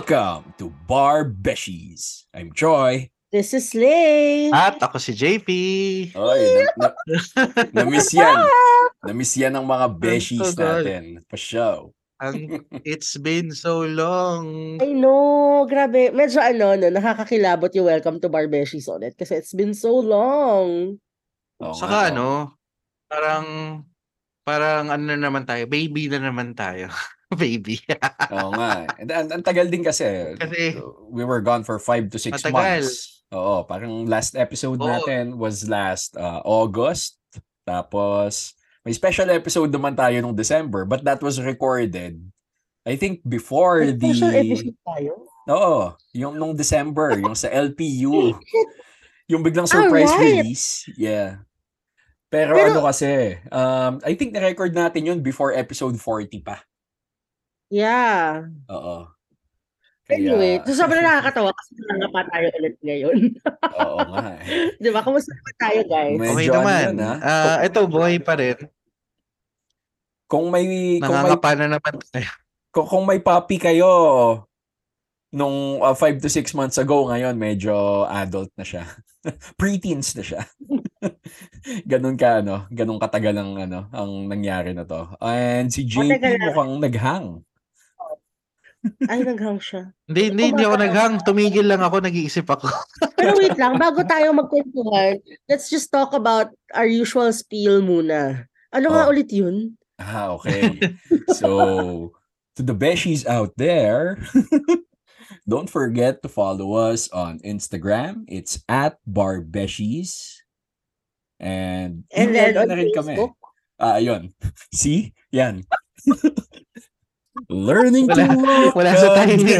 Welcome to Bar Beshies. I'm Troy. This is Lay. At ako si JP. Oy, na, na, na-miss yan. Na-miss yan ng mga beshies natin. Pa-show. Ang, it's been so long. I know, grabe. Medyo ano, no, nakakakilabot yung welcome to Barbeshies ulit kasi it's been so long. Nga, Saka oo. ano, parang parang ano na naman tayo, baby na naman tayo. baby. Oo nga. And, ang, ang tagal din kasi. Kasi We were gone for five to six Matagal. months. Oo, parang last episode Oo. natin was last uh, August. Tapos, may special episode naman tayo nung December, but that was recorded, I think, before May the... special episode tayo. Oo, yung nung December, yung sa LPU. Yung biglang surprise Alright. release. Yeah. Pero, Pero- ano kasi, um, I think na-record natin yun before episode 40 pa. Yeah. Oo. Anyway, Kaya, so sobrang nakakatawa kasi nga pa tayo ulit ngayon. oo nga. eh. Di ba? Kamusta pa tayo, guys? Medyo okay ano naman. yun, ah. Ah, ito buhay pa rin. Kung may, Nangangapa na naman tayo. kung, kung may puppy kayo, nung 5 to 6 months ago, ngayon medyo adult na siya. Preteens na siya. ganun ka, ano, ganun katagal ang, ano, ang nangyari na to. And si O, JP mukhang naghang. Ay, naghang siya. Hindi, hindi, hindi ako naghang. Tumigil lang ako, nag-iisip ako. Pero wait lang, bago tayo magkwentuhan, let's just talk about our usual spiel muna. Ano nga Oh. ulit yun? Ah, okay. So, to the beshies out there, don't forget to follow us on Instagram. It's at barbeshies. And, And then on na rin kami. Facebook? Ah, ayun. See? Yan. Learning to Wala- walk wala sa timing.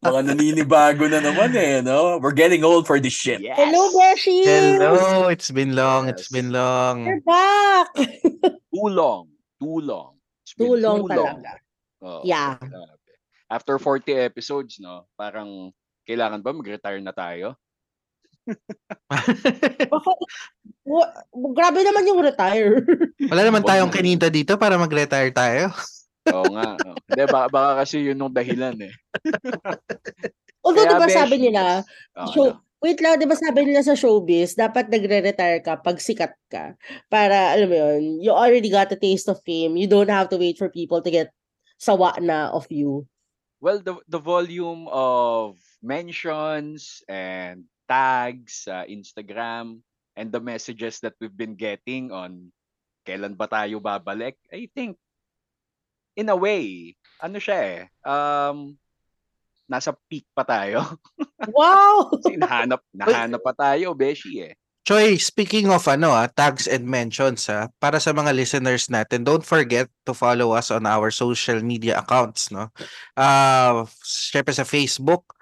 Mga naninibago na naman eh, no? We're getting old for this shit. Hello, Beshi! Hello, it's been long, it's Yes. been long. You're back! Too long. Too long. It's been Too long talaga. Oo, Yeah. grabe. After 40 episodes, no, parang kailangan ba mag-retire na tayo? Baka, wa- grabe naman yung retire. Wala naman tayong kinita dito para mag-retire tayo. Oo nga. no. Hindi, baka, baka kasi yun yung dahilan eh. Although, Kaya, di ba Besh, sabi nila, Oo, show, ano. wait lang, di ba sabi nila sa showbiz, dapat nagre-retire ka pag sikat ka. Para, alam mo yun, you already got a taste of fame. You don't have to wait for people to get sawa na of you. Well, the, the volume of mentions and tags sa Instagram and the messages that we've been getting on kailan ba tayo babalik, I think, in a way, ano siya eh, um, nasa peak pa tayo. Wow! Kasi nahanap, nahanap pa tayo, Beshi eh. Choi, speaking of ano ah, tags and mentions ah, para sa mga listeners natin, don't forget to follow us on our social media accounts, no? Uh, syempre sa Facebook,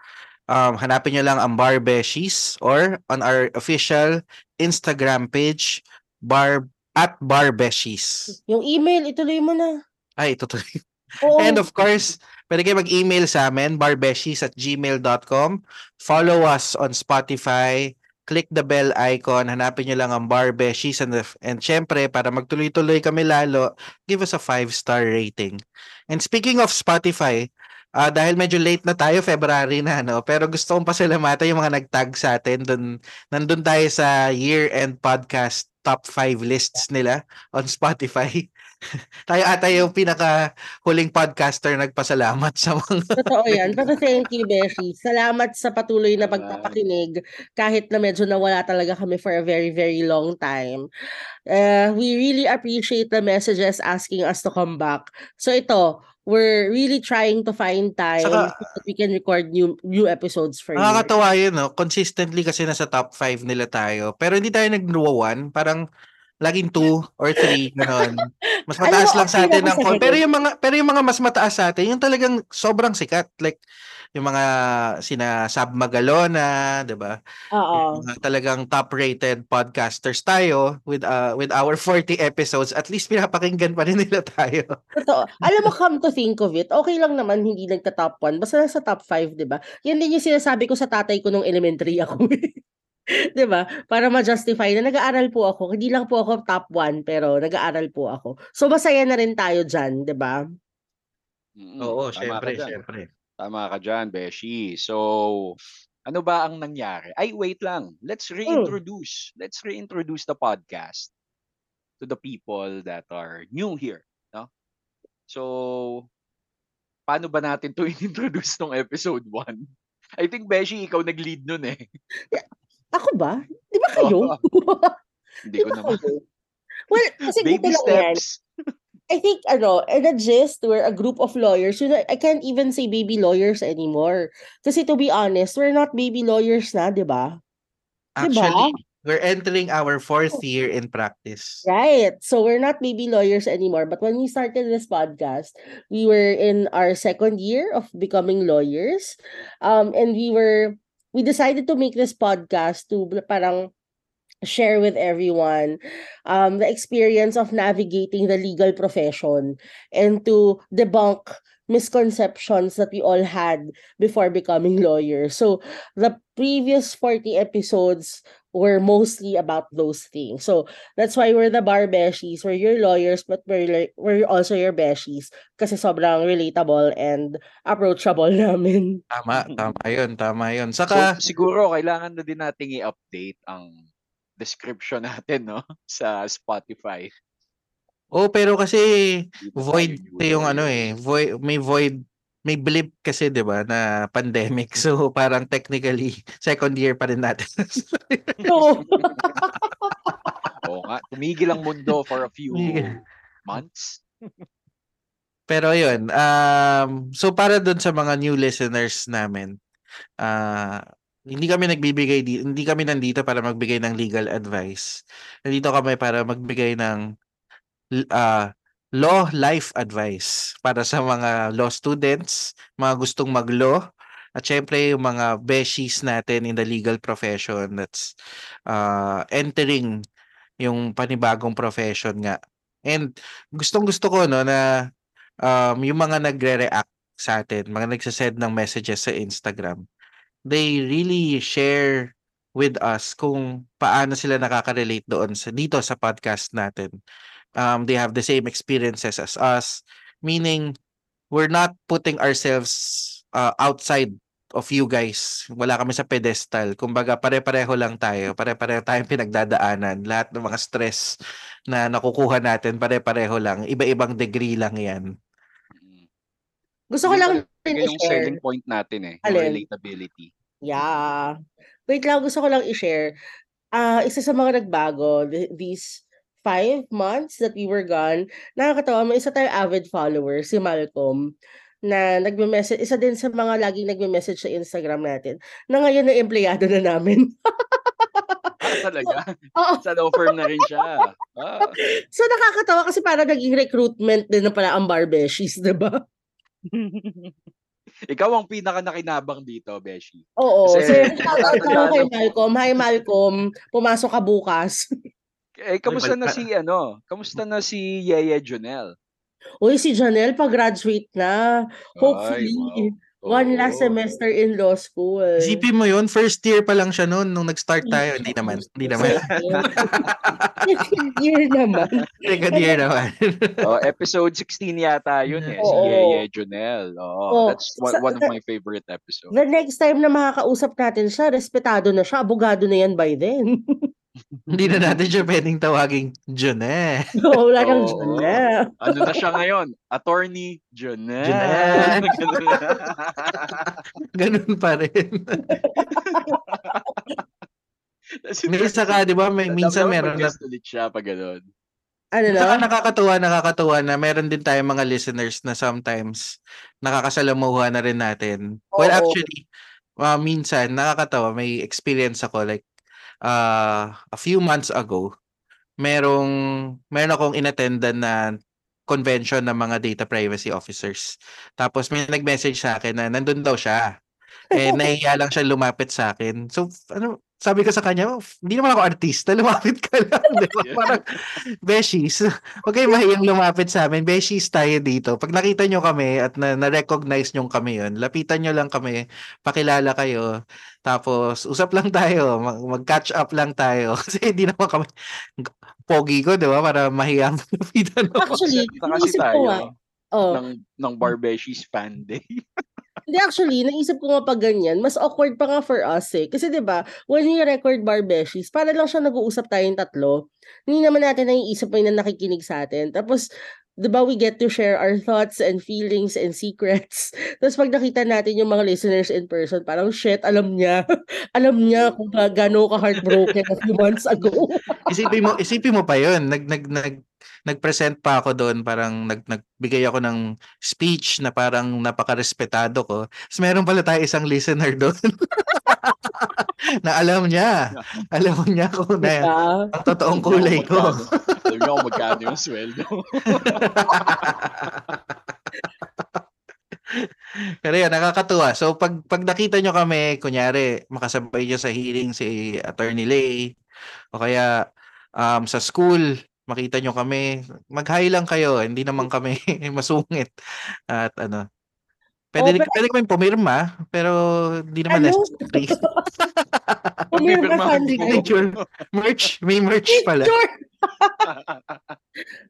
um, hanapin nyo lang ang Bar Beshies or on our official Instagram page, bar at Bar Beshies. yung email, ituloy mo na. Ay, ito tuloy. Oo. And of course, pwede kayo mag-email sa amin, barbeshies at gmail.com. Follow us on Spotify. Click the bell icon. Hanapin nyo lang ang Barbeshies. And, and syempre, para magtuloy-tuloy kami lalo, give us a 5-star rating. And speaking of Spotify, ah dahil medyo late na tayo, February na, no? Pero gusto kong pasalamatan yung mga nag-tag sa atin. Dun, nandun tayo sa year-end podcast top 5 lists nila on Spotify. tayo ata yung pinaka huling podcaster nagpasalamat sa mga Totoo yan. Pero thank you, Beshi. Salamat sa patuloy na pagpapakinig kahit na medyo nawala talaga kami for a very, very long time. Uh, we really appreciate the messages asking us to come back. So ito, we're really trying to find time Saka- so that we can record new new episodes for you. Nakakatawa yun, no? Consistently kasi nasa top 5 nila tayo. Pero hindi tayo nag-1. Parang laging 2 or 3, gano'n. Mas Alam mataas mo, lang sa actually atin ng sa kon- Pero yung mga pero yung mga mas mataas sa atin, yung talagang sobrang sikat. Like yung mga sina Sab Magalona, 'di ba? Oo. Talagang top-rated podcasters tayo with uh, with our 40 episodes. At least pinapakinggan pa rin nila tayo. Totoo. Alam mo, come to think of it, okay lang naman hindi nagta-top 1. Basta nasa top 5, di ba? Yan din yung sinasabi ko sa tatay ko nung elementary ako. 'Di ba? Para ma-justify na nag-aaral po ako. Hindi lang po ako top 1 pero nag-aaral po ako. So masaya na rin tayo diyan, 'di ba? Mm, Oo, ka syempre, dyan. syempre. Tama ka dyan, Beshi. So, ano ba ang nangyari? Ay, wait lang. Let's reintroduce. Let's reintroduce the podcast to the people that are new here. No? So, paano ba natin to introduce nung episode 1? I think, Beshi, ikaw nag-lead nun eh. Ako ba? 'Di ba kayo? Hindi Di ko naman. kayo? Well, kasi Baby ganito lang yan. I think ano, in the gist, we're a group of lawyers. I can't even say baby lawyers anymore. Kasi to be honest, we're not baby lawyers na, 'di ba? Diba? Actually, we're entering our fourth year in practice. Right. So we're not baby lawyers anymore. But when we started this podcast, we were in our second year of becoming lawyers. Um, and we were we decided to make this podcast to parang share with everyone um the experience of navigating the legal profession and to debunk misconceptions that we all had before becoming lawyers. So the previous 40 episodes were mostly about those things. So that's why we're the bar beshies. We're your lawyers, but we're like, we're also your beshies kasi sobrang relatable and approachable namin. Tama, tama yun, tama yun. So, Saka, siguro, kailangan na din nating i-update ang description natin, no? Sa Spotify. oh, pero kasi void yung ano eh, void, may void, may blip kasi 'di ba na pandemic. So parang technically second year pa rin natin. So, Oo nga, tumigil ang mundo for a few months. Pero yun, um, so para dun sa mga new listeners namin, ah hindi kami nagbibigay di, hindi kami nandito para magbigay ng legal advice. Nandito kami para magbigay ng ah, law life advice para sa mga law students, mga gustong mag-law, at syempre yung mga beshies natin in the legal profession that's ah, entering yung panibagong profession nga. And gustong gusto ko no na um, yung mga nagre-react sa atin, mga nagsasend ng messages sa Instagram, they really share with us kung paano sila nakaka-relate doon sa dito sa podcast natin. Um, they have the same experiences as us, meaning we're not putting ourselves uh, outside of you guys. Wala kami sa pedestal. Kumbaga, pare-pareho lang tayo. Pare-pareho tayong pinagdadaanan. Lahat ng mga stress na nakukuha natin, pare-pareho lang. Iba-ibang degree lang yan. Mm. gusto ko lang din yung i-share. selling point natin eh, Alin? relatability. Yeah. Wait lang, gusto ko lang i-share. Ah, isa sa mga nagbago th- these five months that we were gone, nakakatawa, may isa tayong avid follower, si Malcolm, na nagme-message, isa din sa mga laging nagme-message sa Instagram natin, na ngayon na empleyado na namin. Ah, talaga? Oo. Sa law firm na rin siya. Ah. So nakakatawa kasi para naging recruitment din na pala ang barbeshies, di ba? Ikaw ang pinaka nakinabang dito, Beshi. Oo. Kasi- so, shoutout lang kay. Malcolm. Hi, Malcolm. Pumasok ka bukas. Eh, kamusta na si ano? Kamusta na si Yeye Junel? Uy, si Janelle, pag-graduate na. Hopefully. Ay, One last semester in law school. GP mo yun, first year pa lang siya noon nung nag-start tayo. Hindi naman. Hindi naman. Second year naman. Second year naman. Oh, episode 16 yata yun eh, si Oo. Yeye Junel. Oh, Oo. that's one, Sa- one of my favorite episodes. The next time na makakausap natin siya, respetado na siya, abogado na yan by then. Hindi na natin siya pwedeng tawaging Jun eh. Oo, Wala nang Oo. Janelle. ano na siya ngayon? Attorney Junel. Junel. Ganun pa rin. May saka, di ba, may, minsan meron na, ulit siya pag ganun. Ano Saka na? nakakatuwa, nakakatuwa na meron din tayong mga listeners na sometimes nakakasalamuha na rin natin. Well, Oo. actually, uh, minsan nakakatawa. May experience ako like uh, a few months ago. Merong, meron akong inattendan na convention ng mga data privacy officers. Tapos may nag-message sa akin na nandun daw siya. Eh, nahiya lang siya lumapit sa akin. So, ano, sabi ko sa kanya, hindi naman ako artista, lumapit ka lang. Di ba? Yeah. Parang, Beshies, huwag kayo mahiyang lumapit sa amin. Beshies tayo dito. Pag nakita nyo kami at na- na-recognize nyo kami yun, lapitan nyo lang kami, pakilala kayo. Tapos, usap lang tayo, mag- mag-catch up lang tayo. Kasi hindi naman kami, pogi ko, di ba? Para mahiyang lapitan ako. Actually, Na kasi ko tayo. Oh, ng, ng Barbeshies fan day. Hindi actually, naisip ko nga pag ganyan, mas awkward pa nga for us eh. Kasi 'di ba, when we record Bar Beshies, para lang siya nag-uusap tayong tatlo. Hindi naman natin naiisip pa na nakikinig sa atin. Tapos 'di ba, we get to share our thoughts and feelings and secrets. Tapos pag nakita natin yung mga listeners in person, parang shit, alam niya. alam niya kung ga- gaano ka heartbroken a few months ago. isipin mo, isipin mo pa yun. Nag, nag, nag, nag-present pa ako doon, parang nag, nagbigay ako ng speech na parang napaka-respetado ko. Tapos meron pala tayo isang listener doon. na alam niya. Alam niya kung na ang totoong kulay ko. Alam niyo kung magkano yung sweldo. Pero yun, nakakatuwa. So, pag, pag nakita nyo kami, kunyari, makasabay nyo sa hearing si Attorney Lay, o kaya um, sa school, makita nyo kami, mag-hi lang kayo. Hindi naman kami masungit. At ano, pwede, Oh, pwede kami pumirma, pero hindi naman Ano? necessary. Pumirma Pumirma. Picture. merch, may merch pala. Sure.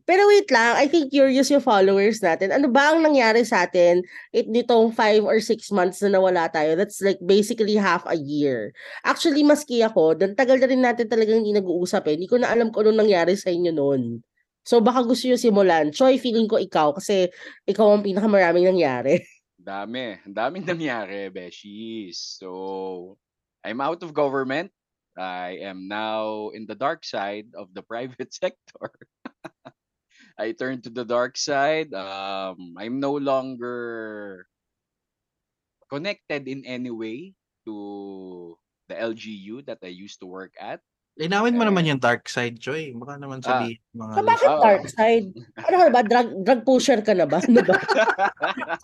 Pero wait lang, I think curious yung followers natin. Ano ba ang nangyari sa atin it nitong five or six months na nawala tayo? That's like basically half a year. Actually, maski ako, dan tagal na rin natin talagang hindi nag-uusap eh. Hindi ko na alam kung ano nangyari sa inyo noon. So baka gusto nyo simulan. Choy, feeling ko ikaw kasi ikaw ang pinakamaraming nangyari. Dami. Daming nangyari, Beshies. So, I'm out of government. I am now in the dark side of the private sector. I turned to the dark side. Um, I'm no longer connected in any way to the LGU that I used to work at. Linawin mo naman yung dark side, Joy. Baka naman Ah. sabihin mga So bakit Oo. dark side? Ano ba? Drug, drug pusher ka na ba? Ano ba?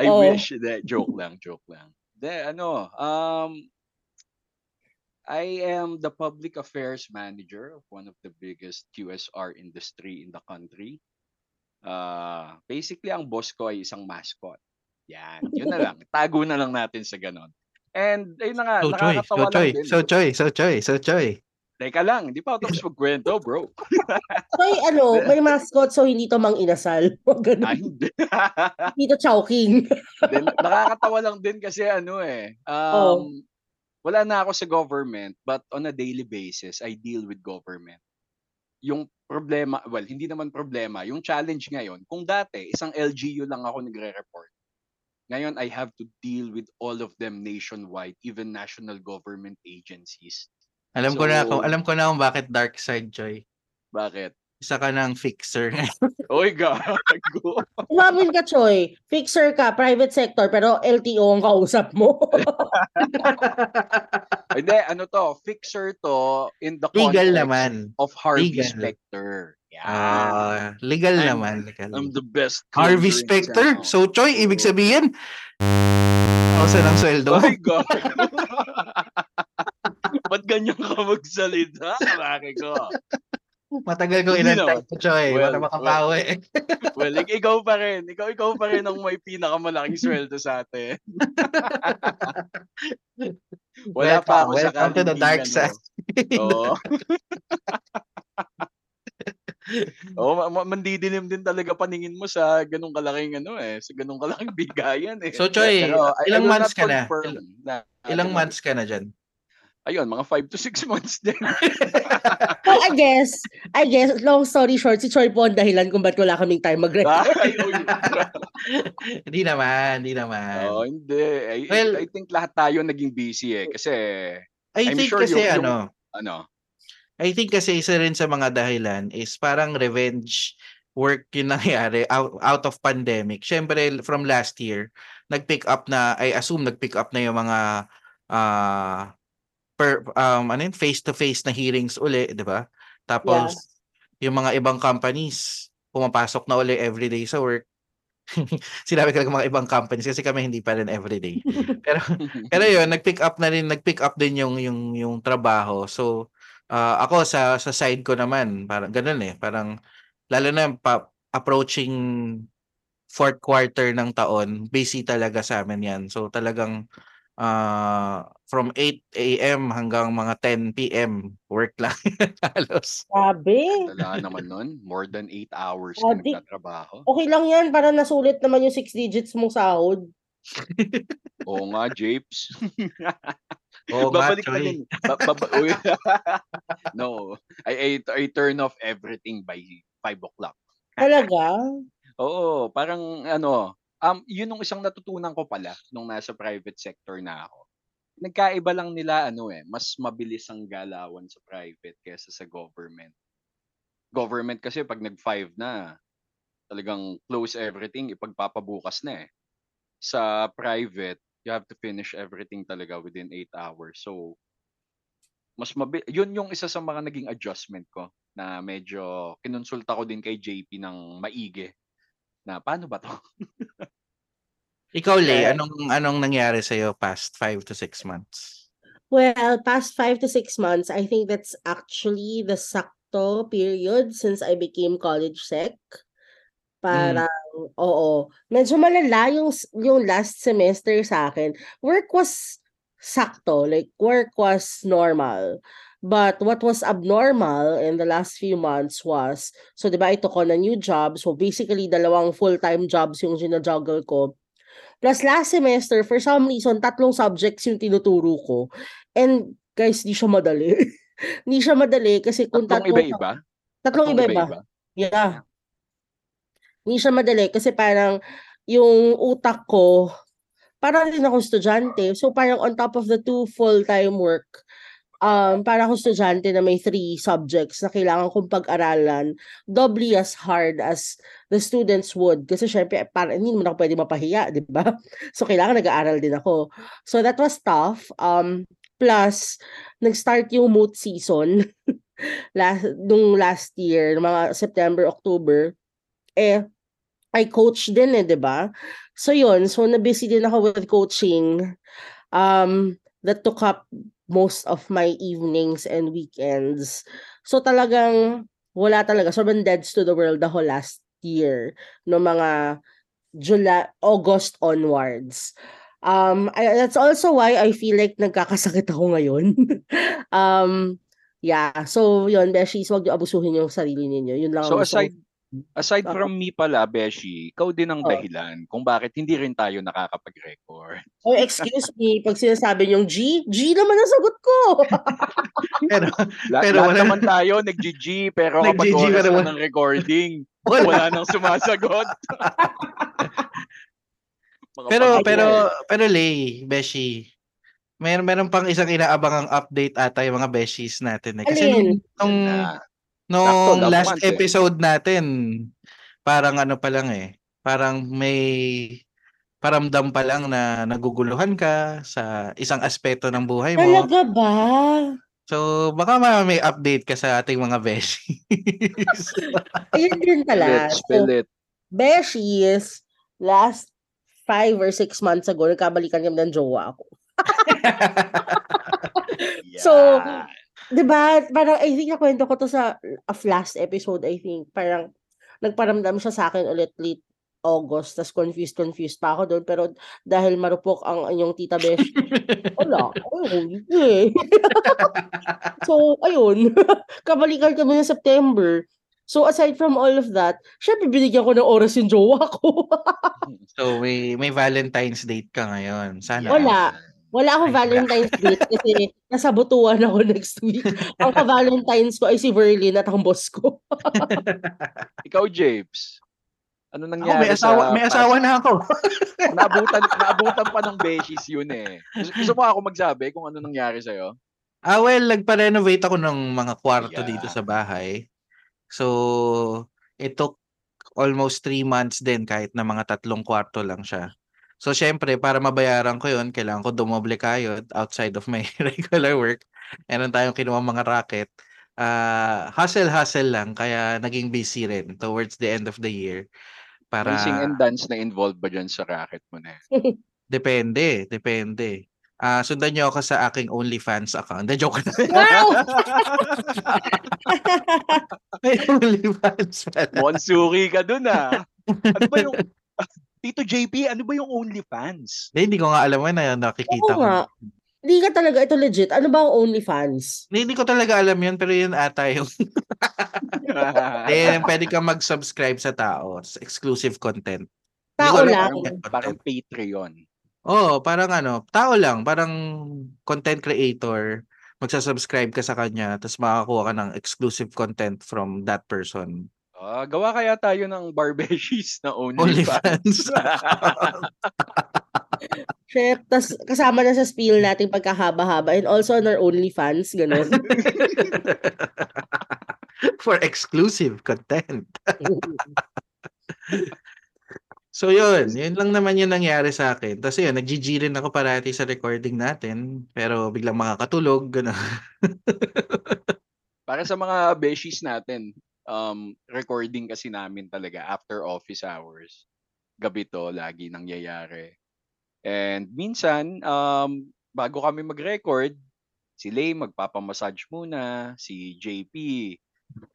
I Oh. wish that joke lang, joke lang. De ano, um I am the public affairs manager of one of the biggest QSR industry in the country. Uh, basically ang boss ko ay isang mascot. Yan, yun na lang. Tago na lang natin sa ganon. And ayun na nga, So Choy, so nakakatawa lang Choy, din. so Choy, so Choy, so Choy. Teka lang, hindi pa ako tapos magkwento, bro. Choy, ano, may mascot so hindi to mang inasal. Ganun. Ah, hindi. Hindi to chowking. Then, nakakatawa lang din kasi ano eh. Oh. Wala na ako sa government, but on a daily basis, I deal with government. Yung problema, well, hindi naman problema, yung challenge ngayon, kung dati, isang LGU lang ako nagre-report. Ngayon, I have to deal with all of them nationwide, even national government agencies. Alam ko na kung So- alam ko na kung bakit dark side, Joy. Bakit? Isa ka ng fixer. Oy, gago. Umabin ka, Choy. Fixer ka, private sector, pero LTO ang kausap mo. Hindi, ano to, fixer to in the legal context naman. of Harvey Legal. Specter. Yan. Ah, legal I'm- naman. Legal. I'm the best. Harvey Specter. So Choy, ibig sabihin, thousand ang sweldo. Oh my God. Ba't ganyan ka magsalita? Laki ko. Matagal kong inantay naman. ko, Choy. Well, Wala makapawi. Well, ik- ikaw pa rin. Ikaw, ikaw pa rin ang may pinakamalaking sweldo sa atin. Wala pa ako sa Welcome to the dark ano. side. Oo. Oo, ma- ma- mandidilim din talaga paningin mo sa ganung kalaking ano eh, sa ganung kalaking bigayan eh. So, Choy, ilang will months ka na? na- Ilang ano, months ka na dyan? Ayun, mga 5 to 6 months din. so, I guess, I guess, long story short, si Choy po ang dahilan kung ba't wala kaming time mag-record. Hindi naman, hindi naman. Oo, hindi. I, Well- I think lahat tayo naging busy eh. Kasi, I I'm think sure kasi yung- yung- ano, ano, I think kasi isa rin sa mga dahilan is parang revenge work yung nangyari out, out of pandemic. Siyempre, from last year, nag-pick up na, I assume nag-pick up na yung mga ah per, um, ano yun, face-to-face na hearings uli, di ba? Tapos, yung mga ibang companies, pumapasok na uli everyday sa work. Sinabi ko lang mga ibang companies kasi kami hindi pa rin everyday. Pero pero yun, nag-pick up na rin, nag-pick up din yung yung yung trabaho. So ah, ako sa sa side ko naman, parang ganun eh, parang lalo na pa, approaching fourth quarter ng taon, busy talaga sa amin 'yan. So talagang ah, from 8 AM hanggang mga 10 PM work lang halos. Grabe. Wala naman nun. More than 8 hours Oh, ka nagtatrabaho. Okay lang yan para nasulit naman yung six digits mong sahod. Oo nga, Japes. Oo nga, Choy. no. I, I, I turn off everything by 5 o'clock. Talaga? Oo, parang ano, um, yun yung isang natutunan ko pala nung nasa private sector na ako. Nagkaiba lang nila ano eh, mas mabilis ang galawan sa private kaysa sa government. Government kasi pag nag-5 na, talagang close everything, ipagpapabukas na eh. Sa private, you have to finish everything talaga within 8 hours. So, mas mabi- yun yung isa sa mga naging adjustment ko na medyo kinonsulta ko din kay JP ng maigi na paano ba to? Ikaw, Lay, anong anong nangyari sa past 5 to 6 months? Well, past five to six months, I think that's actually the sakto period since I became college sec. Parang, oo, medyo malala yung, yung last semester sa akin. Work was sakto, like work was normal. But what was abnormal in the last few months was, so 'di ba ito ko na new job, so basically dalawang full-time jobs yung ginajuggle ko. Plus last semester, for some reason, tatlong subjects yung tinuturo ko. And guys, di siya madali. Di siya madali kasi kung Tatlong tatlong, iba-iba? tatlong iba-iba. Yeah. Hindi siya madali kasi parang yung utak ko, parang rin ako estudyante. So parang on top of the two full-time work, um, para ako estudyante na may three subjects na kailangan kong pag-aralan, doubly as hard as the students would. Kasi syempre, para, hindi naman ako pwede mapahiya, di ba? So kailangan nag-aaral din ako. So that was tough. Um, plus, nag-start yung moot season last, nung last year, mga September, October. Eh, I coach din eh, di ba? So yun, so na-busy din ako with coaching. Um, that took up most of my evenings and weekends. So talagang wala talaga. Sobrang dead to the world ako last year. No mga July, August onwards. Um, I, that's also why I feel like nagkakasakit ako ngayon. um, yeah. So yun, Beshies, wag niyo abusuhin yung sarili ninyo. Yun lang ang So aside aside Oo. from me pala, Beshi, ikaw din ang Oo. dahilan kung bakit hindi rin tayo nakakapag-record. Oh, excuse me, pag sinasabi niyong G, G naman ang sagot ko. Pero La- Pero lahat wala- naman tayo nag-GG pero kapag Nag-GG oras na ng recording, wala. wala nang sumasagot. Pero pero pero Lay, Beshi. Meron meron pang isang inaabangang update ata yung mga beshies natin eh. Kasi Alin? nung Na, nung love last month eh. episode natin, parang ano pa lang eh. Parang may paramdam pa lang na naguguluhan ka sa isang aspeto ng buhay mo. Talaga ba? So, baka ma- may update ka sa ating mga beshies. Ayun din pala. Spill it, So, it. Beshies, last five or six months ago, nagkabalikan kami ng jowa ako. So, Yan. 'Di ba? Parang I think nakwento ko to sa of last episode, I think. Parang nagparamdam siya sa akin ulit late August, tas confused, confused pa ako doon. Pero dahil marupok ang inyong tita Besh, wala. Ayun, eh. so, ayun. Kabalikan kami ng September. So, aside from all of that, syempre binigyan ko ng oras yung jowa ko. so, may may Valentine's date ka ngayon. Sana. Wala. Wala akong. Valentine's date kasi nasa butuan ako next week. Ang ka-Valentine's ko ay si Verlin at ang boss ko. Ikaw, Japes. Ano Ako, nangyari may asawa, sa may asawa na ako. naabutan, naabutan pa ng beshies yun eh. Gusto mo ako magsabi kung ano nangyari sa'yo? Ah, well, nagpa-renovate ako ng mga kwarto Yeah. dito sa bahay. So, it took almost three months din kahit na mga tatlong kwarto lang siya. So, syempre, para mabayaran ko yun, kailangan ko dumoble kayod outside of my regular work. Meron tayong kinuha mga racket. Ah, hustle-hustle lang, kaya naging busy rin towards the end of the year. Para May sing and dance na involved ba dyan sa racket mo na depende, depende. Ah, sundan niyo ako sa aking OnlyFans account. Hindi, joke lang. Wow! May OnlyFans pala. Monsuri ka dun ah. Ano ba yung... Tito JP, ano ba yung OnlyFans? Hindi, hindi ko nga alam yun na nakikita Oo ko. nga. Hindi ka talaga, ito legit. Ano ba ang OnlyFans? Hindi, hindi ko talaga alam yun, pero yun ata yung eh, pwede kang mag-subscribe sa tao. Exclusive content. Tao lang. Parang content. Patreon. Oo, parang ano, tao lang, parang content creator, magsasubscribe ka sa kanya, tapos makakuha ka ng exclusive content from that person. Ah, gawa kaya tayo ng barbeshies na OnlyFans. Shit. Tapos kasama na sa spiel nating pagkahaba-haba and also on our OnlyFans, gano'n. For exclusive content. So yun, yun lang naman yung nangyari sa akin. Tapos yun, nag-GG rin ako parati sa recording natin, pero biglang makakatulog, gano'n. Para sa mga beshies natin, um, recording kasi namin talaga after office hours. Gabi to, lagi nangyayari. And minsan, um, bago kami mag-record, si Lay magpapamassage muna, si JP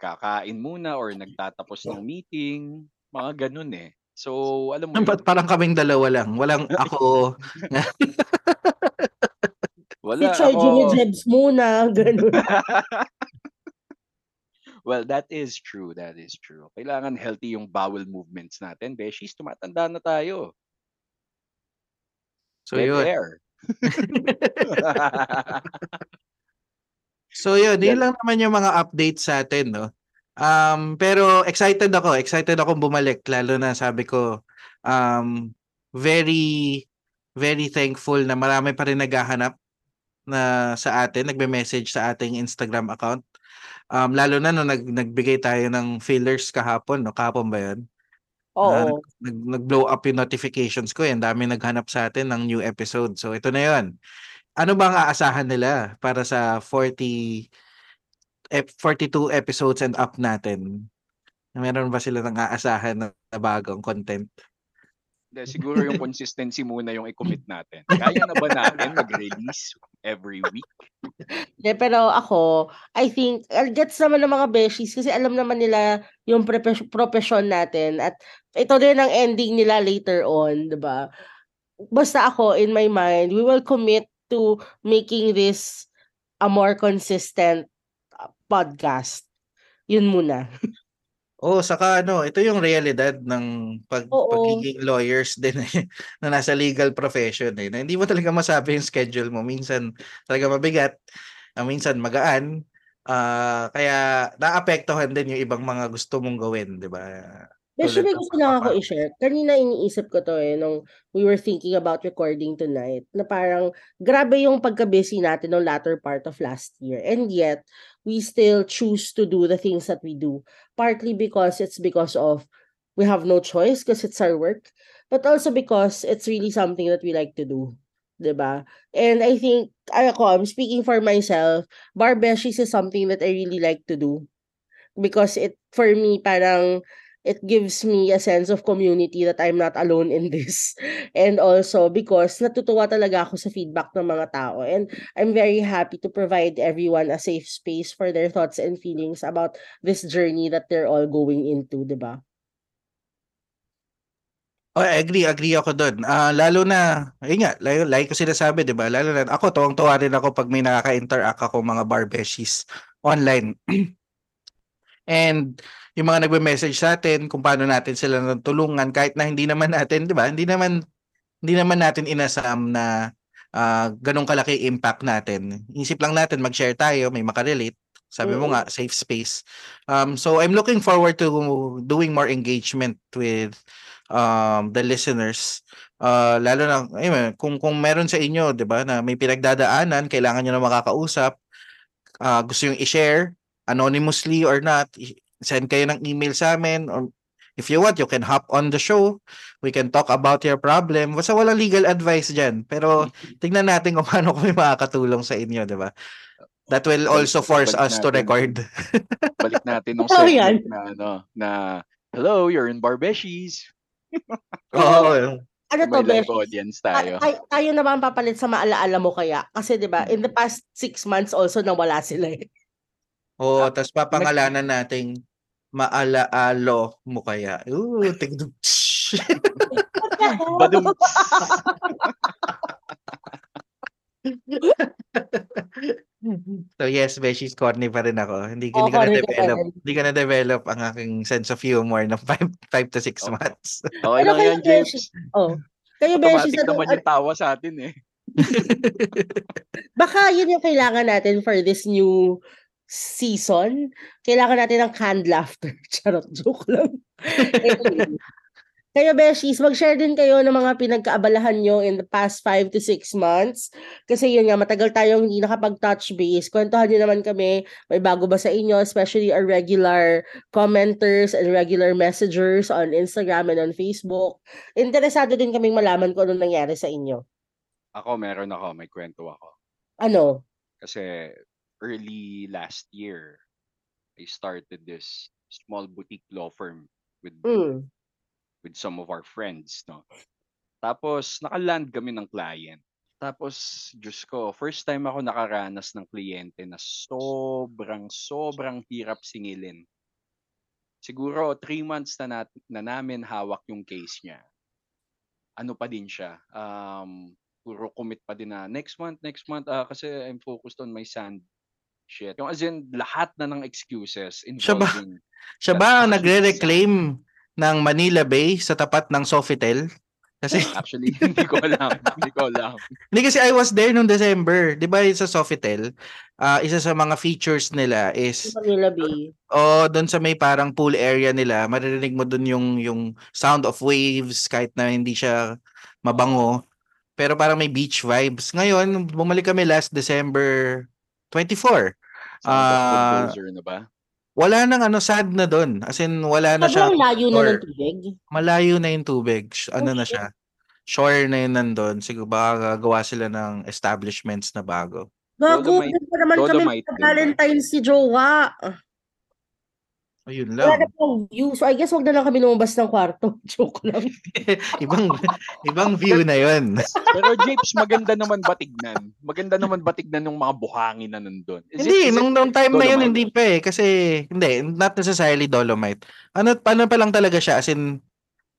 kakain muna or nagtatapos ng meeting, mga ganun eh. So, alam mo Ba't yun, parang kaming dalawa lang? Walang ako. Si wala Choi Jimmy ako. Jebs muna, gano'n. well, that is true. That is true. Kailangan healthy yung bowel movements natin. Beshies, tumatanda na tayo. So Dead yun. air. So yun, yun lang naman yung mga updates sa atin, no? Um, pero excited ako, excited ako bumalik, lalo na sabi ko, um, very, very thankful na marami pa rin naghahanap na sa atin, nagbe-message sa ating Instagram account. Um, lalo na no, nag, nagbigay tayo ng fillers kahapon, no? Kahapon ba yun? Oo. nag, nag-blow up yung notifications ko. Yan, dami naghanap sa atin ng new episode. So ito na yun. Ano ba ang aasahan nila para sa 40 ep- 42 episodes and up natin? Meron ba sila ng aasahan na bagong content? Hindi, siguro yung consistency muna yung i-commit natin. Kaya na ba natin mag-release every week? Yeah, pero ako, I think, uh, gets naman ng mga beshies kasi alam naman nila yung profession natin at ito din ang ending nila later on, di ba? Basta ako, in my mind, we will commit to making this a more consistent uh, podcast. Yun muna. Oh, saka ano, ito yung realidad ng pag, Oo. pagiging lawyers din eh, na nasa legal profession eh. Na hindi mo talaga masabi yung schedule mo. Minsan talaga mabigat, ah, minsan magaan. Ah, kaya naapektuhan din yung ibang mga gusto mong gawin, di ba? Ng gusto lang ako i-share. Kanina iniisip ko to eh, nung we were thinking about recording tonight, na parang grabe yung pagka-busy natin ng latter part of last year. And yet, we still choose to do the things that we do. Partly because it's because of we have no choice because it's our work, but also because it's really something that we like to do. 'di ba? And I think, ako, I'm speaking for myself, barbeshies is something that I really like to do. Because it, for me, parang, it gives me a sense of community that I'm not alone in this. And also because natutuwa talaga ako sa feedback ng mga tao. And I'm very happy to provide everyone a safe space for their thoughts and feelings about this journey that they're all going into, di ba? Oh, I agree, agree ako doon. Ah, lalo na, ayun nga, like, like ko sinasabi, 'di ba? Lalo na ako tuwang-tuwa rin ako pag may nakaka-interact ako mga barbeshies online. And yung mga nagme-message sa atin kung paano natin sila natulungan kahit na hindi naman natin, 'di ba? Hindi naman hindi naman natin inasam na ah, ganun kalaki impact natin. Isip lang natin mag-share tayo, may makarelate. Sabi mo Oo. nga, safe space. Um, so I'm looking forward to doing more engagement with um, the listeners. Uh, lalo na, ayun, kung, kung meron sa inyo, di ba, na may pinagdadaanan, kailangan nyo na makakausap, uh, gusto yung i-share, anonymously or not, send kayo ng email sa amin, or if you want, you can hop on the show, we can talk about your problem. Basta walang legal advice dyan. Pero tingnan natin kung paano kami makakatulong sa inyo, di ba? That will also force Balik us to natin. record. Balik natin nung Oh, yan. segment na ano, na hello, you're in Barbeshies. Oo. Ano to, Beshi? audience Ta- tayo. tay- tayo naman papalit sa maalaala mo kaya. Kasi 'di ba, in the past six months also nawala sila eh. Oo, tapos papangalanan nating maalaalo mo kaya. Ooh, tigdum. Badum. So yes, Beshi's corny pa rin ako. Hindi, Oo, hindi ko na-develop. Hindi ko na-develop ang aking sense of humor ng 5 to 6 Okay. months. Okay Pero lang yan, James. Oh. Kayo, Beshi, sa naman yung tawa sa atin eh. baka yun yung kailangan natin for this new season. Kailangan natin ng canned laughter. Charot, joke lang. Anyway. Kayo, Beshies, mag-share din kayo ng mga pinagkaabalahan nyo in the past 5 to 6 months. Kasi yun nga, matagal tayong hindi nakapag-touch base. Kwentuhan nyo naman kami, may bago ba sa inyo, especially our regular commenters and regular messengers on Instagram and on Facebook. Interesado din kaming malaman kung anong nangyari sa inyo. Ako, meron ako. May kwento ako. Ano? Kasi early last year, I started this small boutique law firm with Mm. with some of our friends, no. Tapos nakaland kami ng client. Tapos, Diyos ko, first time ako nakaranas ng kliyente na sobrang, sobrang hirap singilin. Siguro, three months na, nat- na namin hawak yung case niya. Ano pa din siya? Um, puro commit pa din na next month, next month, ah, kasi I'm focused on my sand shit. Yung as in, lahat na ng excuses Siya ba? involving Siya ba ang nagre-reclaim ng Manila Bay sa tapat ng Sofitel? Kasi Actually, hindi ko alam. hindi ko alam. Hindi kasi I was there noong December. 'Di ba sa Sofitel, ah isa sa mga features nila is Manila Bay. oh, doon sa may parang pool area nila, maririnig mo doon yung yung sound of waves kahit na hindi siya mabango. Pero parang may beach vibes. Ngayon, bumalik kami last December 24. Sound of Ah, bulldozer na ba? Wala nang ano sad na doon. As in wala na siya Sobrang layo na ng tubig. malayo na yung tubig. Sh- Ano Oh, na shit. siya? Shore na yun nandun. Siguro baka gagawa sila ng establishments na bago. Gago, Dolomite- naman kami Dolomite ba? Valentine's si Jowa. Ayun Wala lang. na pang view. So I guess wag na lang kami lumabas ng kwarto. Joke lang. ibang ibang view na yun. Pero Japes, maganda naman ba tignan? Maganda naman ba tignan ng mga buhangin na nandun? Is it- hindi, it nung, nung time na yun, hindi pa eh. Kasi, hindi, not necessarily Dolomite. Ano, paano pa lang talaga siya? As in,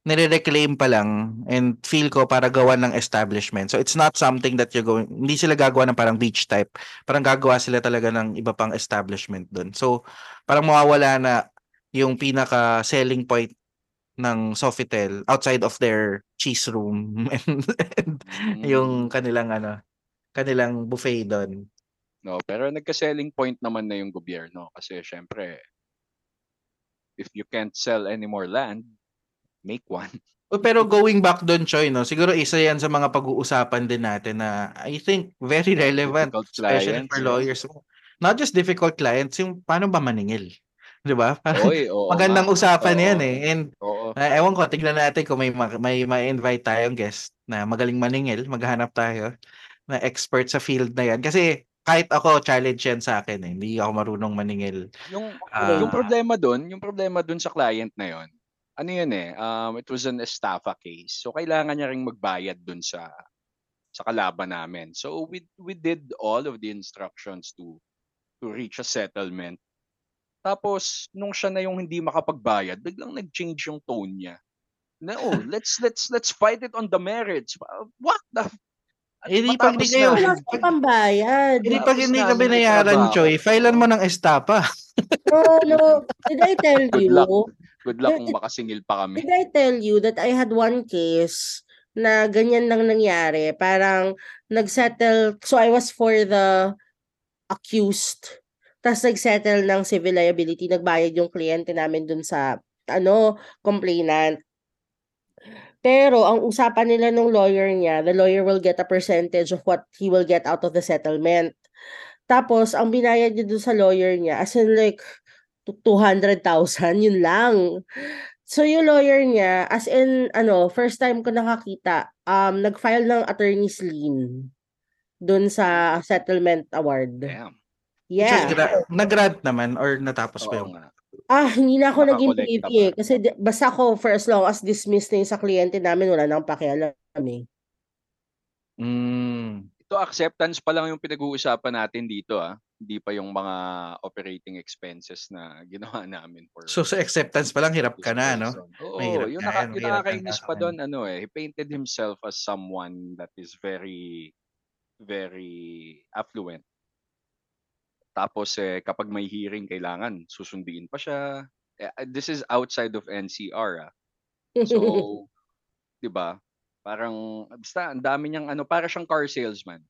nire-reclaim pa lang and feel ko para gawa ng establishment. So, it's not something that you're going, hindi sila gagawa ng parang beach type. Parang gagawa sila talaga ng iba pang establishment dun. So, parang mawawala na yung pinaka selling point ng Sofitel outside of their cheese room and, and Mm. yung kanilang ano, kanilang buffet doon. No, pero nagka-selling point naman na yung gobyerno kasi syempre if you can't sell any more land, make one. Pero going back doon, Choy, no, siguro isa yan sa mga pag-uusapan din natin na I think very relevant, Difficult especially clients, for lawyers. Not just difficult clients, yung paano ba maningil? Di ba? Oy, oo. magandang nga. usapan Oo. yan eh. And Oo. uh, ewan ko, tignan natin kung may, ma- may ma-invite tayong guest na magaling maningil, maghanap tayo na expert sa field na yan. Kasi kahit ako, challenge yan sa akin eh. Hindi ako marunong maningil. Yung Ah. yung problema doon, yung problema doon sa client na yon. Ano yun eh, um, it was an estafa case. So kailangan niya ring magbayad doon sa sa kalaban namin. So we we did all of the instructions to to reach a settlement. Tapos nung siya na yung hindi makapagbayad, biglang nag-change yung tone niya. Na oh, let's let's let's fight it on the merits. What the Eh, di pag di kayo- pambayad. Hindi pag hindi ka binayaran. Choy, filean mo ng estapa. No, no. Did I tell Good you? luck. Good luck kung makasingil pa kami. Did I tell you that I had one case na ganyan lang nangyari? Parang nagsettle, so I was for the accused. Tapos nagsettle ng civil liability, nagbayad yung kliyente namin dun sa ano, complainant. Pero ang usapan nila ng lawyer niya, the lawyer will get a percentage of what he will get out of the settlement. Tapos, ang binayad niya dun sa lawyer niya, as in like, tu- 200,000, yun lang. So, yung lawyer niya, as in, ano, first time ko nakakita, um, nag-file ng attorney's lien dun sa settlement award. Damn. Yeah. gra- nag-grant naman or natapos Oo yung. Ah, hindi na ako naging Nakakolekta baby eh. ba? Kasi di- basta ako, for as long as dismissed na yung sa kliyente namin, wala nang pakialam eh. Mm. Ito acceptance pa lang yung pinag-uusapan natin dito ah. Hindi pa yung mga operating expenses na ginawa namin for So sa acceptance pa lang hirap ka na, no? Oo, Mahirap yung, naka, yan, yung mahirap nakakainis pa kakain. doon, ano eh, he painted himself as someone that is very, very affluent. Tapos eh, kapag may hearing, kailangan susundiin pa siya. Eh, this is outside of NCR ah. So, 'di ba? Parang basta ang dami niyang ano, para siyang car salesman.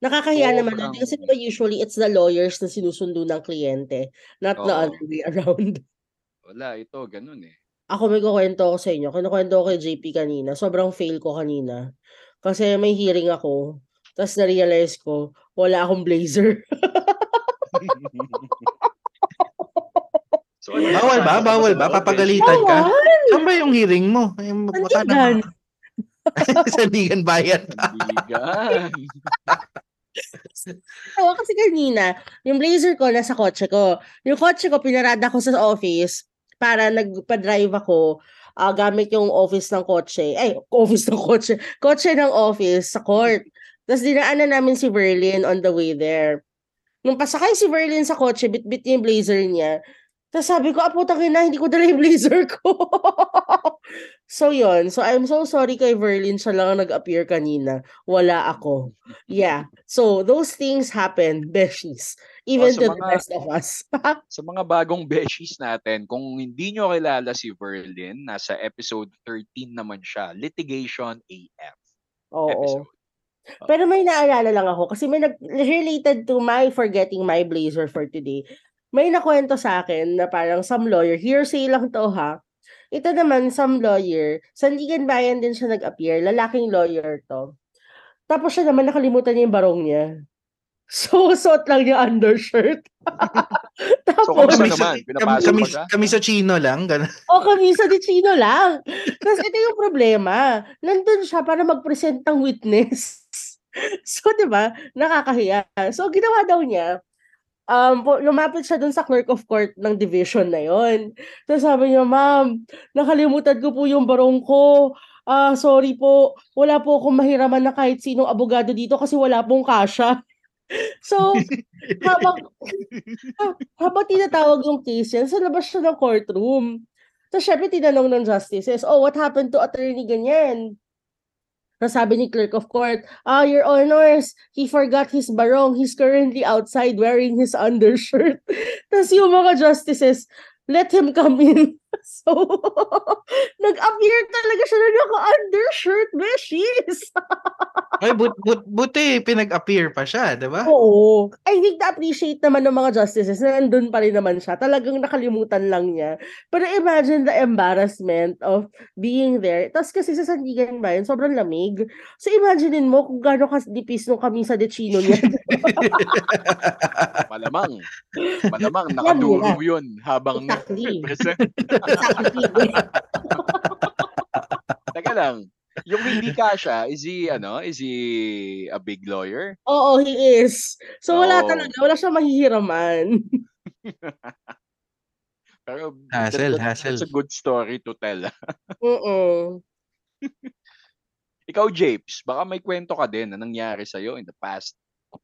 Nakakahiya naman Sobrang- natin kasi diba usually it's the lawyers na sinusundo ng kliyente, not the Oo. other way around. Wala, ito ganun eh. Ako may kukwento ako sa inyo. Kinukwento ko kay JP kanina. Sobrang fail ko kanina. Kasi may hearing ako. Tapos na-realize ko, wala akong blazer. so, ano, Bawal ba? Bawal ba? Papagalitan ka? Bawal! Saan ba yung hearing mo? Baka Sandigan. Sandigan bayan. Sandigan. Oo, kasi kanina, yung blazer ko nasa kotse ko. Yung kotse ko, pinarada ko sa office para nagpa-drive ako ah, gamit yung office ng kotse. Ay, office ng kotse. Kotse ng office sa court. Tapos dinaanan namin si Verlin on the way there. Nung pasakay si Verlin sa kotse, bit-bit niya yung blazer niya. Tapos sabi ko, ah, putang ina, hindi ko dala yung blazer ko. so, yon So, I'm so sorry kay Verlin. Siya lang ang nag-appear kanina. Wala ako. Yeah. So, those things happen, beshies. Even Oh, to the mga- best of us. sa mga bagong beshies natin, kung hindi nyo kilala si Verlin, nasa episode 13 naman siya, Litigation AF Oo. episode. Pero may naalala lang ako kasi may nag related to my forgetting my blazer for today. May nakwento sa akin na parang some lawyer, hearsay lang to ha. Ito naman, some lawyer, Sandigan Bayan din siya nag-appear, lalaking lawyer to. Tapos siya naman nakalimutan niya yung barong niya. So, suot lang niya undershirt. Tapos, So, Kami naman? sa, Pinapasok kami, siya? kami sa chino lang. Ganun. O kamisa de chino lang. Tapos ito yung problema. Nandun siya para mag-present ng witness. So, di ba? Nakakahiya. So, ginawa daw niya, um, lumapit siya dun sa clerk of court ng division na yon. Tapos sabi niya, ma'am, nakalimutan ko po yung barong ko. Ah, sorry po. Wala po akong mahiraman na kahit sinong abogado dito kasi wala pong kasha. So, habang ha- habang tinatawag yung case yan, sa labas siya ng courtroom. So, syempre, tinanong ng justices, oh, what happened to attorney ganyan? Tapos sabi ni clerk of court, ah, your honors, he forgot his barong. He's currently outside wearing his undershirt. Tapos yung mga justices, let him come in. So, nag-appear talaga siya na naka-undershirt, beshies. Ay, but, but, buti, pinag-appear pa siya, di ba? Oo. I think na-appreciate naman ng mga justices na nandun pa rin naman siya. Talagang nakalimutan lang niya. Pero imagine the embarrassment of being there. Tapos kasi sa Sandigan Bayan, sobrang lamig. So imaginein mo kung gaano kadipis nung kamisa de chino niya. Malamang. Malamang, nakaduro yun habang Exactly. present. Teka lang. Yung hindi kasha, is he, ano, is he a big lawyer? Oo, he is. So wala Oo. talaga. Wala siyang mahihiraman. Pero Hassle, that- that- hassle. That's a good story to tell. Oo. Ikaw, Japes, baka may kwento ka din na nangyari sa'yo in the past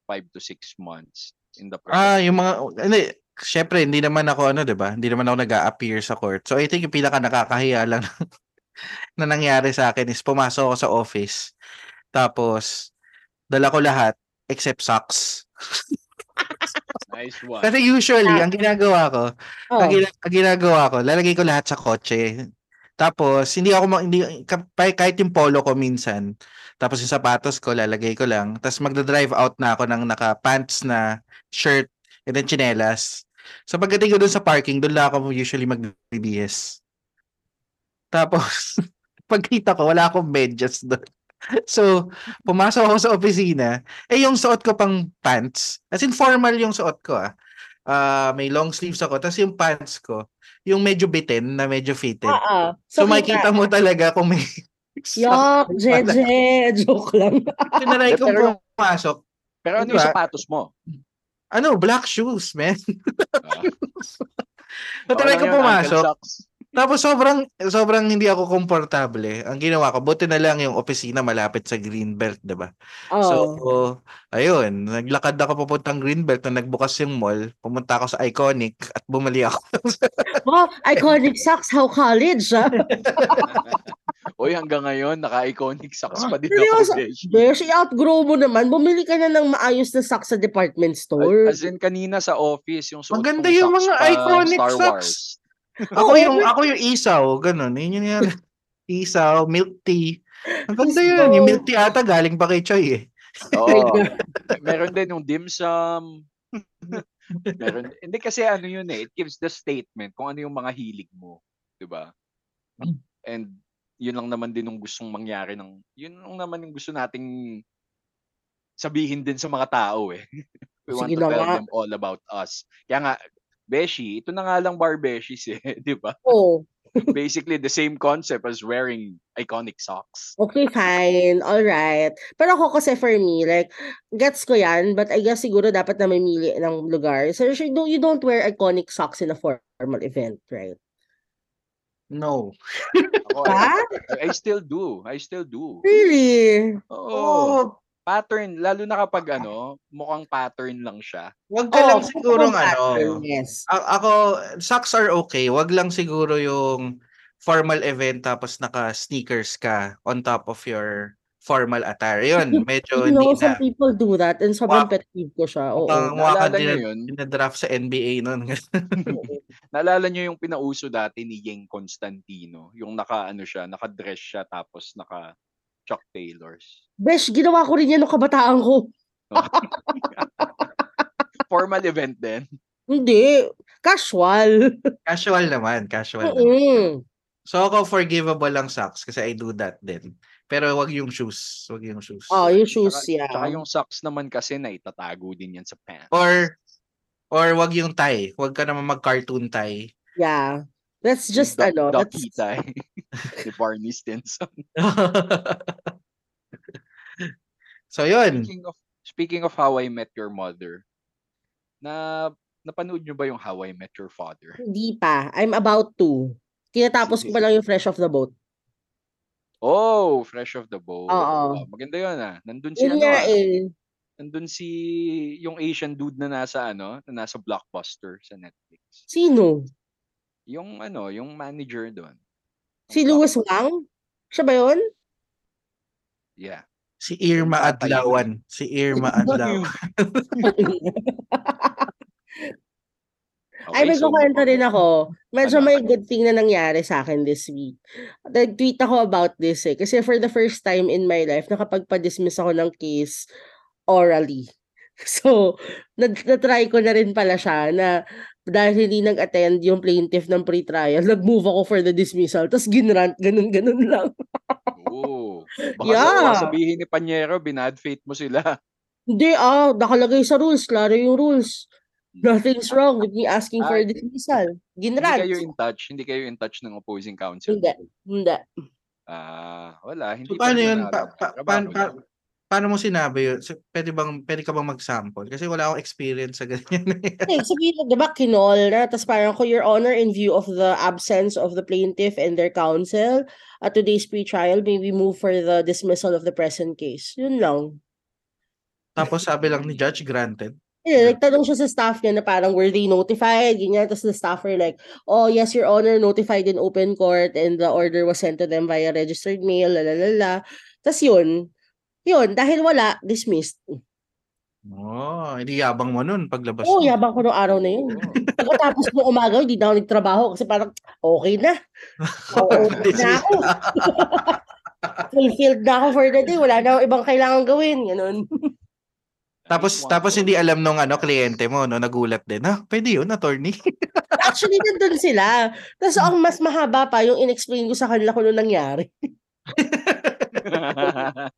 five to six months in the Ah, yung mga, hindi, syempre, hindi naman ako, ano, di ba? Hindi naman ako nag-a-appear sa court. So, I think yung pinaka nakakahiya lang na nangyari sa akin is pumasok ako sa office. Tapos, dala ko lahat except socks. Nice one. Kasi usually, ang ginagawa ko, Oh. ang, gina- ang ginagawa ko, lalagay ko lahat sa kotse. Tapos, hindi ako, ma- hindi, ka- kahit yung polo ko minsan, tapos yung sapatos ko, lalagay ko lang. Tapos magda-drive out na ako ng naka-pants na shirt and then chinelas. So pagdating ko dun sa parking, doon lang ako usually mag-BBS. Tapos, pagkita ko, wala akong medyas doon. So, pumasok ako sa opisina. Eh, yung suot ko pang pants, as in formal yung suot ko ah. Ah, may long sleeves ako. Tapos yung pants ko, yung medyo bitin na medyo fitted. Ah. So, kita- makikita mo talaga kung may Yuck, Jeje. Joke lang. Tinanay ko Pero- pumasok. Pero ano Diba? yung sapatos mo? Ano, black shoes, man. Ah, Natry ko pumasok. Tapos sobrang sobrang hindi ako komportable. Ang ginawa ko, buti na lang yung opisina malapit sa Greenbelt, 'di ba? So, Oh. ayun, naglakad ako papuntang Greenbelt na nagbukas yung mall. Pumunta ako sa Iconic at bumali ako. Wow, iconic socks, how college, ah. Uy, hanggang ngayon, naka-iconic socks pa din ako, Besh. Besh, i-outgrow mo naman. Bumili ka na ng maayos na socks sa department store. As in, kanina sa office, yung suot Maganda yung mga pa, iconic Star socks. Wars. ako Oo, yung ako yung isaw, ganun. Yun yun yan. isaw, milk tea. Ang ganda yun. Yung milk tea ata galing pa kay Choy eh. Oo. Meron din yung dim sum. Meron. Hindi kasi ano yun eh. It gives the statement kung ano yung mga hilig mo. 'di ba? And yun lang naman din yung gustong mangyari ng yun lang naman yung gusto nating sabihin din sa mga tao eh. We want Sige to tell nga. them all about us. Kaya nga, Beshi, ito na nga lang bar Beshies eh, di ba? Oh, Basically the same concept as wearing iconic socks. okay, fine. All right. Pero ako kasi for me, like, gets ko yan, but I guess siguro dapat na mamili ng lugar. So, you don't wear iconic socks in a formal event, right? No. Ako, Ha? I, I still do. I still do. Really? Oo. Oh, Pattern, lalo na kapag ano, mukhang pattern lang siya. wag ka lang Oh, siguro pattern, ano. Yes. A- ako, socks are okay. Wag lang siguro yung formal event tapos naka-sneakers ka on top of your formal attire. Yun, medyo You know, hindi some na. people do that and sobrang Wak- pet peeve ko siya. Oo. Ka Naalala din niyo yun? draft sa NBA nun. Naalala niyo yung pinauso dati ni Yeng Constantino, yung naka ano siya, naka-dress siya tapos naka Chuck Taylors. Besh, ginawa ko rin yan nung kabataan ko. Formal event din. Hindi. Casual. casual naman, casual naman. So ako forgivable lang socks kasi I do that din. Pero wag yung shoes. Wag yung shoes. Oh, yung shoes, Tsaka, yeah. tsaka yung socks naman kasi na itatago din yan sa pants. Or or wag yung tie. Wag ka naman mag-cartoon tie. Yeah. That's just, Duck- ano, Ducky that's, tie ni Barney Stinson. so yun. Speaking of speaking of How I Met Your Mother, na napanood niyo ba yung How I Met Your Father? hindi pa. I'm about to. Tinatapos ko pa lang yung Fresh off the Boat. Oh, Fresh of the Boat. Oo. Maganda 'yun ah. Nandun si Yun ano, nga ah, eh. nandun si yung Asian dude na nasa ano, na nasa Blockbuster sa Netflix. Sino? Yung ano, yung manager doon. Si Louis Wang? Siya ba yun? Yeah. Si Irma. Adlawan. Si Irma Adlawan. Ay, may so kukwento rin ako. Medyo Ano? may good thing na nangyari sa akin this week. Nag-tweet ako about this eh. Kasi for the first time in my life, nakapagpa-dismiss ako ng case orally. So, na-try ko na rin pala siya na dahil hindi nag-attend yung plaintiff ng pre-trial, nag-move ako for the dismissal. Tapos ginrant, ganun-ganun lang. Oo. Baka Yeah. sabihin ni Panyero, binad faith mo sila. Hindi ah, nakalagay sa rules. Klaro yung rules. Nothing's wrong with me asking for Ah, dismissal. Hindi Ginrant. kayo in touch, hindi kayo in touch ng opposing counsel. Hindi. Hindi. Ah, wala, hindi So, paano pa yun? Pa, na- pa, paano, niya. pa- paano mo sinabi yun? So, pwede, bang, pwede ka bang mag-sample? Kasi wala akong experience sa ganyan. Eh, sabihin mo, di ba, kinol na, tapos parang ko, Your Honor, in view of the absence of the plaintiff and their counsel at today's pre-trial, may we move for the dismissal of the present case. Yun lang. Tapos sabi lang ni Judge, granted. Eh, nagtanong siya sa staff niya na parang, were they notified? Ganyan. Tapos the staff were like, oh, yes, Your Honor, notified in open court and the order was sent to them via registered mail, lalalala. Tapos yun, yun, dahil wala, dismissed. Oh, hindi yabang mo nun paglabas Oo, mo. yabang ko nung araw na yun. Pagkatapos ng umaga, hindi na ako nagtrabaho kasi parang okay na. Oo, okay na ako. Fulfilled na ako for the day. Wala na akong ibang kailangan gawin. Ganun. Tapos tapos hindi alam nung ano kliyente mo no nagulat din. Ha, pwede yun, attorney. Actually, nandun sila. Tapos ang mas mahaba pa yung in-explain ko sa kanila kung ano nangyari.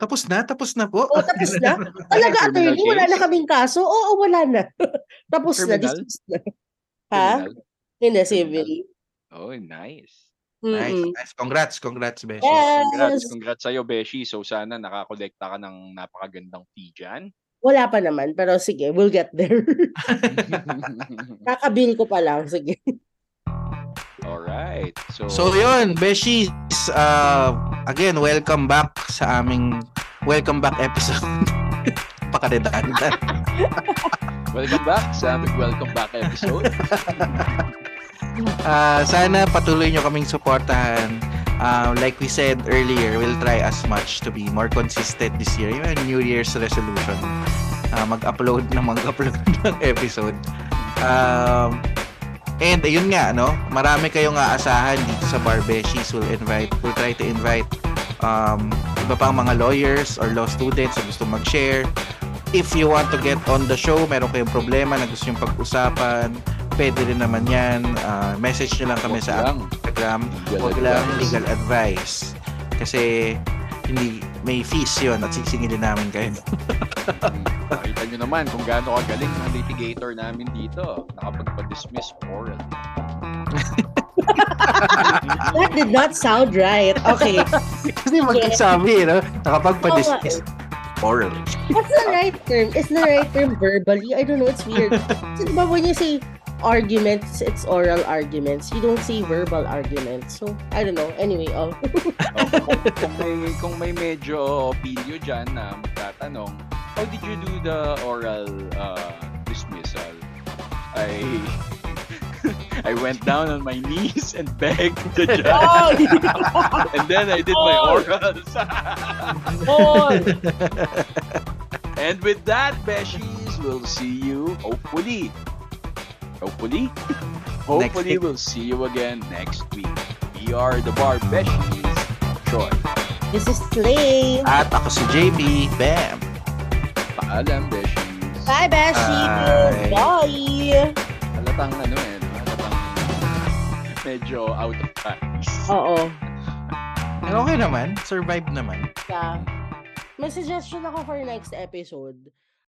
tapos na, tapos na po. O, tapos na. Talaga, attorney, wala na kaming kaso. Oo, wala na. tapos na, Criminal? dismissed na. Ha? Hindi, civil. Oh, nice. nice, nice. Congrats, congrats, Beshi. Yes. Congrats, congrats sa'yo, Beshi. So sana nakakolekta ka ng napakagandang fee dyan. Wala pa naman, pero sige, we'll get there. Kakabil ko pa lang, sige. Alright. So, So yun, Beshies, uh, again, welcome back sa aming welcome back episode. Pakadedanda. welcome back sa aming welcome back episode. Uh, sana patuloy nyo kaming suportahan. Uh, like we said earlier, we'll try as much to be more consistent this year. Yung New Year's resolution. Uh, mag-upload na mag-upload ng episode. Um, and ayun nga, no? Marami kayong aasahan dito sa Barbeshies. We'll invite, we'll try to invite um, iba pang mga lawyers or law students na gusto mag-share. If you want to get on the show, meron kayong problema na gusto yung pag-usapan, pwede rin naman yan. Uh, message nyo lang kami Wag sa lang. Instagram. Legal Huwag lang legal advice. Kasi hindi may fees yun at sisingilin namin kayo. Nakita nyo naman kung gaano kagaling ang litigator namin dito. Nakapagpa-dismiss oral. That did not sound right. Okay. Kasi magkasabi, no? Nakapagpa-dismiss oral. What's the right term? Is the right term verbally? I don't know. It's weird. So, diba when you say arguments, it's oral arguments. You don't see verbal arguments. So, I don't know. Anyway, oh. Okay. kung may kung may medyo opinio diyan na magtatanong, how did you do the oral uh, dismissal? I I went down on my knees and begged the judge. Oh, and then I did my Oh. orals. oh. and with that, Beshies, we'll see you hopefully. Hopefully? Hopefully we'll see you again next week. We are the Bar Beshies. Troy. This is Slay. At ako si JB. Bam! Paalam, Beshies. Bye, Beshi. Bye. Bye. Halatang ano eh, halatang medyo out of practice. Oo. Pero okay naman. Survive naman. Yeah. May suggestion ako for next episode.